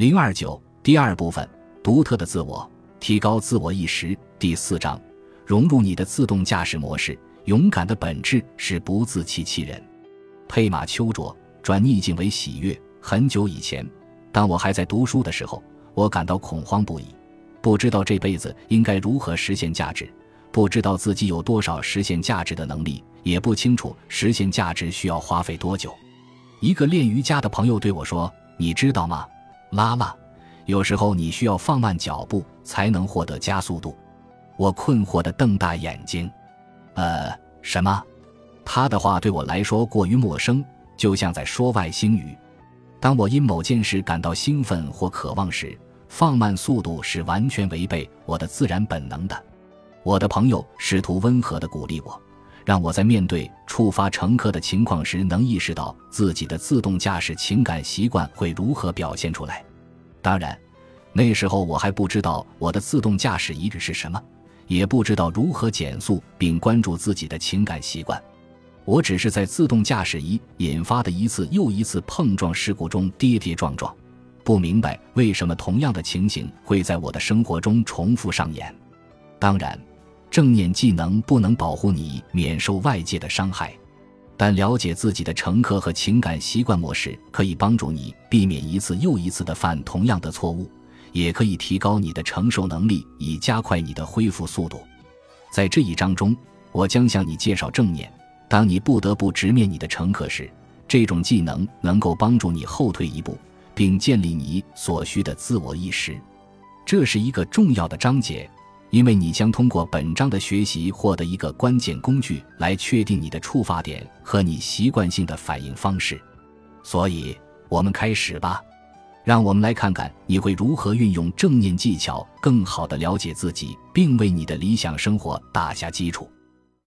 零二九第二部分：独特的自我，提高自我意识。第四章：融入你的自动驾驶模式。勇敢的本质是不自欺欺人。佩马丘卓转逆境为喜悦。很久以前，当我还在读书的时候，我感到恐慌不已，不知道这辈子应该如何实现价值，不知道自己有多少实现价值的能力，也不清楚实现价值需要花费多久。一个练瑜伽的朋友对我说：“你知道吗，拉拉？有时候你需要放慢脚步才能获得加速度。”我困惑地瞪大眼睛。呃，什么？他的话对我来说过于陌生，就像在说外星语。当我因某件事感到兴奋或渴望时，放慢速度是完全违背我的自然本能的。我的朋友试图温和地鼓励我，让我在面对触发乘客的情况时，能意识到自己的自动驾驶情感习惯会如何表现出来。当然，那时候我还不知道我的自动驾驶仪是什么。也不知道如何减速并关注自己的情感习惯，我只是在自动驾驶仪引发的一次又一次碰撞事故中跌跌撞撞，不明白为什么同样的情景会在我的生活中重复上演。当然，正念技能不能保护你免受外界的伤害，但了解自己的乘客和情感习惯模式可以帮助你避免一次又一次的犯同样的错误。也可以提高你的承受能力，以加快你的恢复速度。在这一章中，我将向你介绍正念。当你不得不直面你的乘客时，这种技能能够帮助你后退一步，并建立你所需的自我意识。这是一个重要的章节，因为你将通过本章的学习获得一个关键工具，来确定你的触发点和你习惯性的反应方式。所以，我们开始吧。让我们来看看你会如何运用正念技巧，更好地了解自己，并为你的理想生活打下基础。